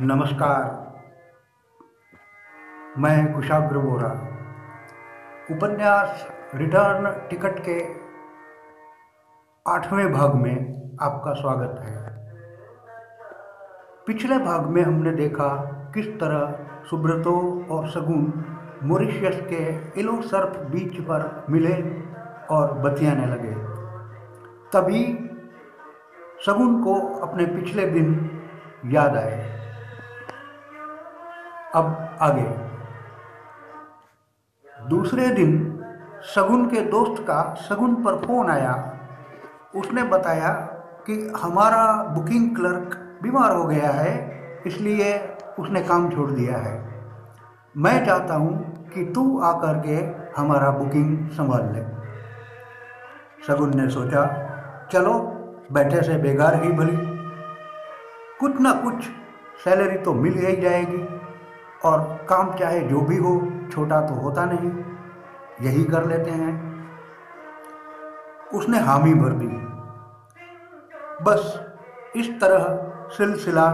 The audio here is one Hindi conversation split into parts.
नमस्कार। मैं कुशाग्र बोरा। उपन्यास रिटर्न टिकट के आठवें भाग में आपका स्वागत है। पिछले भाग में हमने देखा किस तरह सुब्रतो और सगुन मॉरिशस के इलो सर्फ बीच पर मिले और बतियाने लगे। तभी सगुन को अपने पिछले दिन याद आए। अब आगे। दूसरे दिन सगुन के दोस्त का सगुन पर फ़ोन आया। उसने बताया कि हमारा बुकिंग क्लर्क बीमार हो गया है, इसलिए उसने काम छोड़ दिया है। मैं चाहता हूँ कि तू आकर के हमारा बुकिंग संभाल ले। सगुन ने सोचा, चलो, बैठे से बेकार ही भली। कुछ ना कुछ सैलरी तो मिल ही जाएगी। और काम चाहे जो भी हो, छोटा तो होता नहीं। यही कर लेते हैं। उसने हामी भर दी। बस इस तरह सिलसिला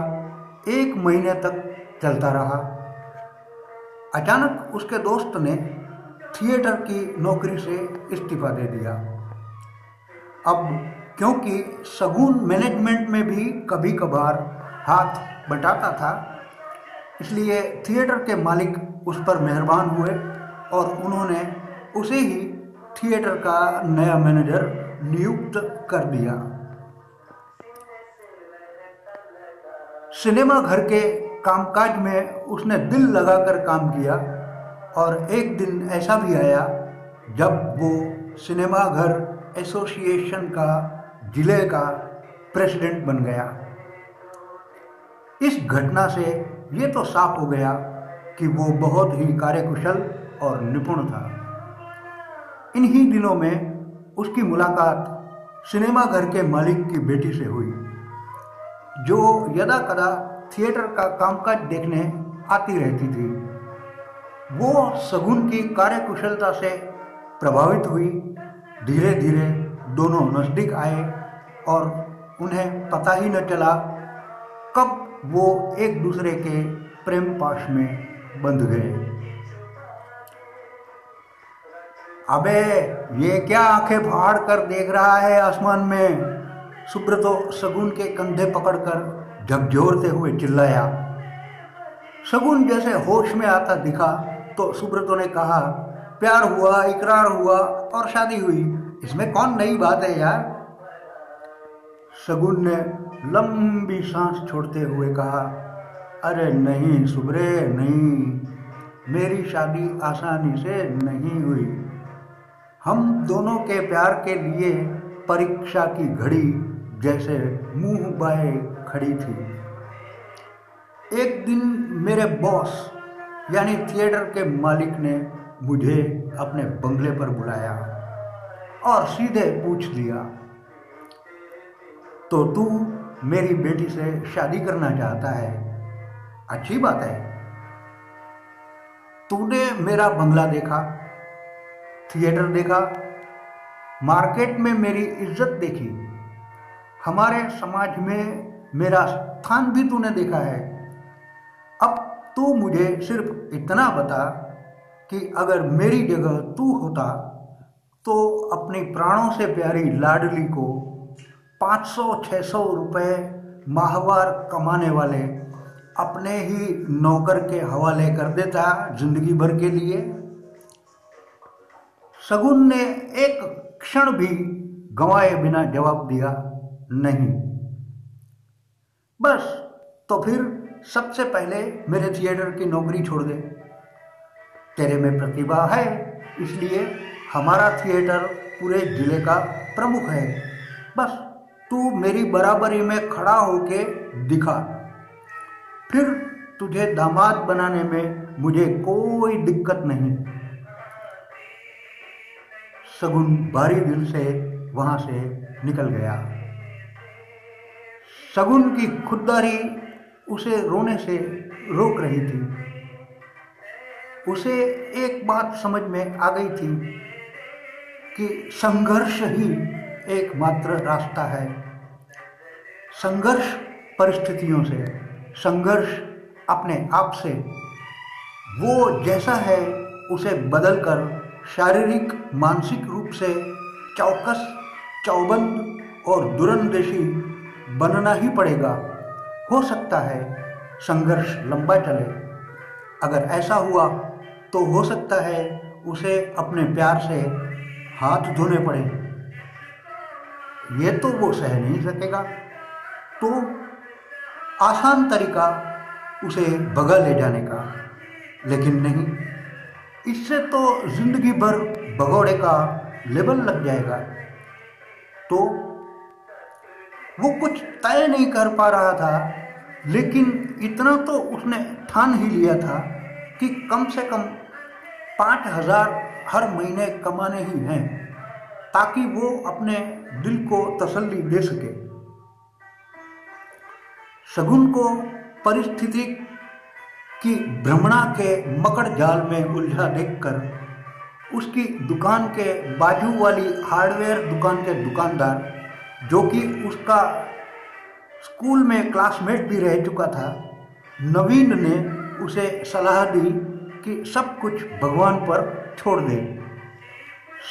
एक महीने तक चलता रहा। अचानक उसके दोस्त ने थिएटर की नौकरी से इस्तीफा दे दिया। अब क्योंकि सगुन मैनेजमेंट में भी कभी कभार हाथ बटाता था इसलिए थिएटर के मालिक उस पर मेहरबान हुए और उन्होंने उसे ही थिएटर का नया मैनेजर नियुक्त कर दिया। सिनेमा घर के कामकाज में उसने दिल लगाकर काम किया और एक दिन ऐसा भी आया जब वो सिनेमा घर एसोसिएशन का ज़िले का प्रेसिडेंट बन गया। इस घटना से ये तो साफ़ हो गया कि वो बहुत ही कार्यकुशल और निपुण था। इन्हीं दिनों में उसकी मुलाकात सिनेमा घर के मालिक की बेटी से हुई, जो यदा कदा थिएटर का कामकाज देखने आती रहती थी। वो सगुन की कार्यकुशलता से प्रभावित हुई। धीरे धीरे दोनों नज़दीक आए और उन्हें पता ही न चला कब वो एक दूसरे के प्रेम पाश में बंध गए? अबे, ये क्या आँखें फाड़ कर देख रहा है आसमान में? सुब्रतो सगुन के कंधे पकड़कर झकझोरते हुए चिल्लाया। सगुन जैसे होश में आता दिखा तो सुब्रतो ने कहा, प्यार हुआ, इकरार हुआ और शादी हुई। इसमें कौन नई बात है यार? सगुन ने लंबी सांस छोड़ते हुए कहा, अरे नहीं सुबरे, नहीं, मेरी शादी आसानी से नहीं हुई। हम दोनों के प्यार के लिए परीक्षा की घड़ी जैसे मुँह बाए खड़ी थी। एक दिन मेरे बॉस, यानी थिएटर के मालिक ने मुझे अपने बंगले पर बुलाया और सीधे पूछ लिया तो तू मेरी बेटी से शादी करना चाहता है। अच्छी बात है। तूने मेरा बंगला देखा, थिएटर देखा, मार्केट में मेरी इज़्ज़त देखी। हमारे समाज में मेरा स्थान भी तूने देखा है। अब तू मुझे सिर्फ़ इतना बता कि अगर मेरी जगह तू होता तो अपने प्राणों से प्यारी लाडली को पाँच सौ छः सौ माहवार कमाने वाले अपने ही नौकर के हवाले कर देता ज़िंदगी भर के लिए। सगुन ने एक क्षण भी गंवाए बिना जवाब दिया नहीं। बस तो फिर सबसे पहले मेरे थिएटर की नौकरी छोड़ दे। तेरे में प्रतिभा है, इसलिए हमारा थिएटर पूरे ज़िले का प्रमुख है। बस तू मेरी बराबरी में खड़ा होके दिखा। फिर तुझे दामाद बनाने में मुझे कोई दिक्कत नहीं। सगुन भारी दिल से वहाँ से निकल गया। सगुन की खुददारी उसे रोने से रोक रही थी। उसे एक बात समझ में आ गई थी कि संघर्ष ही एकमात्र रास्ता है। संघर्ष परिस्थितियों से, संघर्ष अपने आप से, वो जैसा है, उसे बदलकर शारीरिक, मानसिक रूप से चौकस, चौबंद और दुरंदेशी बनना ही पड़ेगा। हो सकता है संघर्ष लंबा चले। अगर ऐसा हुआ तो हो सकता है उसे अपने प्यार से हाथ धोने पड़े। ये तो वो सह नहीं सकेगा। तो आसान तरीका उसे भगा ले जाने का। लेकिन नहीं, इससे तो ज़िंदगी भर भगौड़े का लेबल लग जाएगा। तो वो कुछ तय नहीं कर पा रहा था, लेकिन इतना तो उसने ठान ही लिया था कि कम से कम पाँच हज़ार हर महीने कमाने ही हैं, ताकि वो अपने दिल को तसल्ली दे सके। शगुन को परिस्थिति की भ्रमणा के मकड़ जाल में उलझा देखकर उसकी दुकान के बाजू वाली हार्डवेयर दुकान के दुकानदार, जो कि उसका स्कूल में क्लासमेट भी रह चुका था, नवीन ने उसे सलाह दी कि सब कुछ भगवान पर छोड़ दे।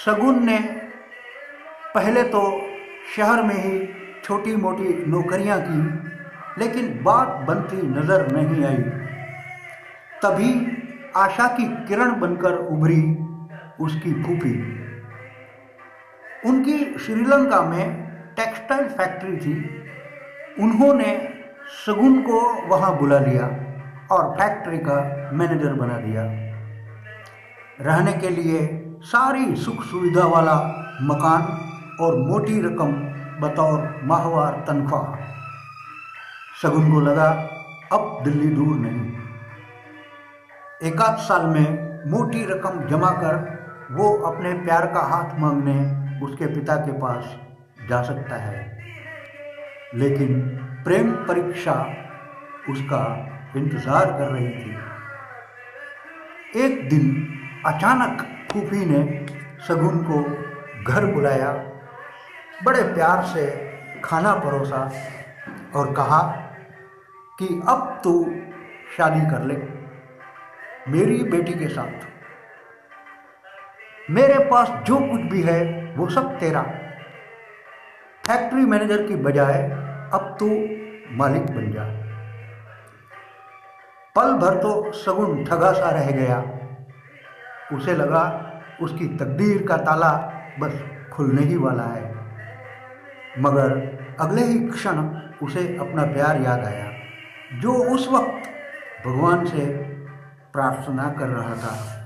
शगुन ने पहले तो शहर में ही छोटी मोटी नौकरियाँ की लेकिन बात बनती नज़र नहीं आई। तभी आशा की किरण बनकर उभरी उसकी फूफी। उनकी श्रीलंका में टेक्सटाइल फैक्ट्री थी। उन्होंने सगुन को वहाँ बुला लिया और फैक्ट्री का मैनेजर बना दिया। रहने के लिए सारी सुख सुविधा वाला मकान और मोटी रकम बतौर माहवार तनख्वाह। शगुन को लगा, अब दिल्ली दूर नहीं। एकाध साल में मोटी रकम जमा कर वो अपने प्यार का हाथ मांगने उसके पिता के पास जा सकता है। लेकिन प्रेम परीक्षा उसका इंतज़ार कर रही थी। एक दिन अचानक फूफी ने शगुन को घर बुलाया, बड़े प्यार से खाना परोसा और कहा कि अब तू शादी कर ले, मेरी बेटी के साथ। मेरे पास जो कुछ भी है, वो सब तेरा। फैक्ट्री मैनेजर की बजाय अब तू मालिक बन जा। पल भर तो सगुन ठगा सा रह गया। उसे लगा उसकी तकदीर का ताला बस खुलने ही वाला है। मगर अगले ही क्षण उसे अपना प्यार याद आया। जो उस वक्त भगवान से प्रार्थना कर रहा था।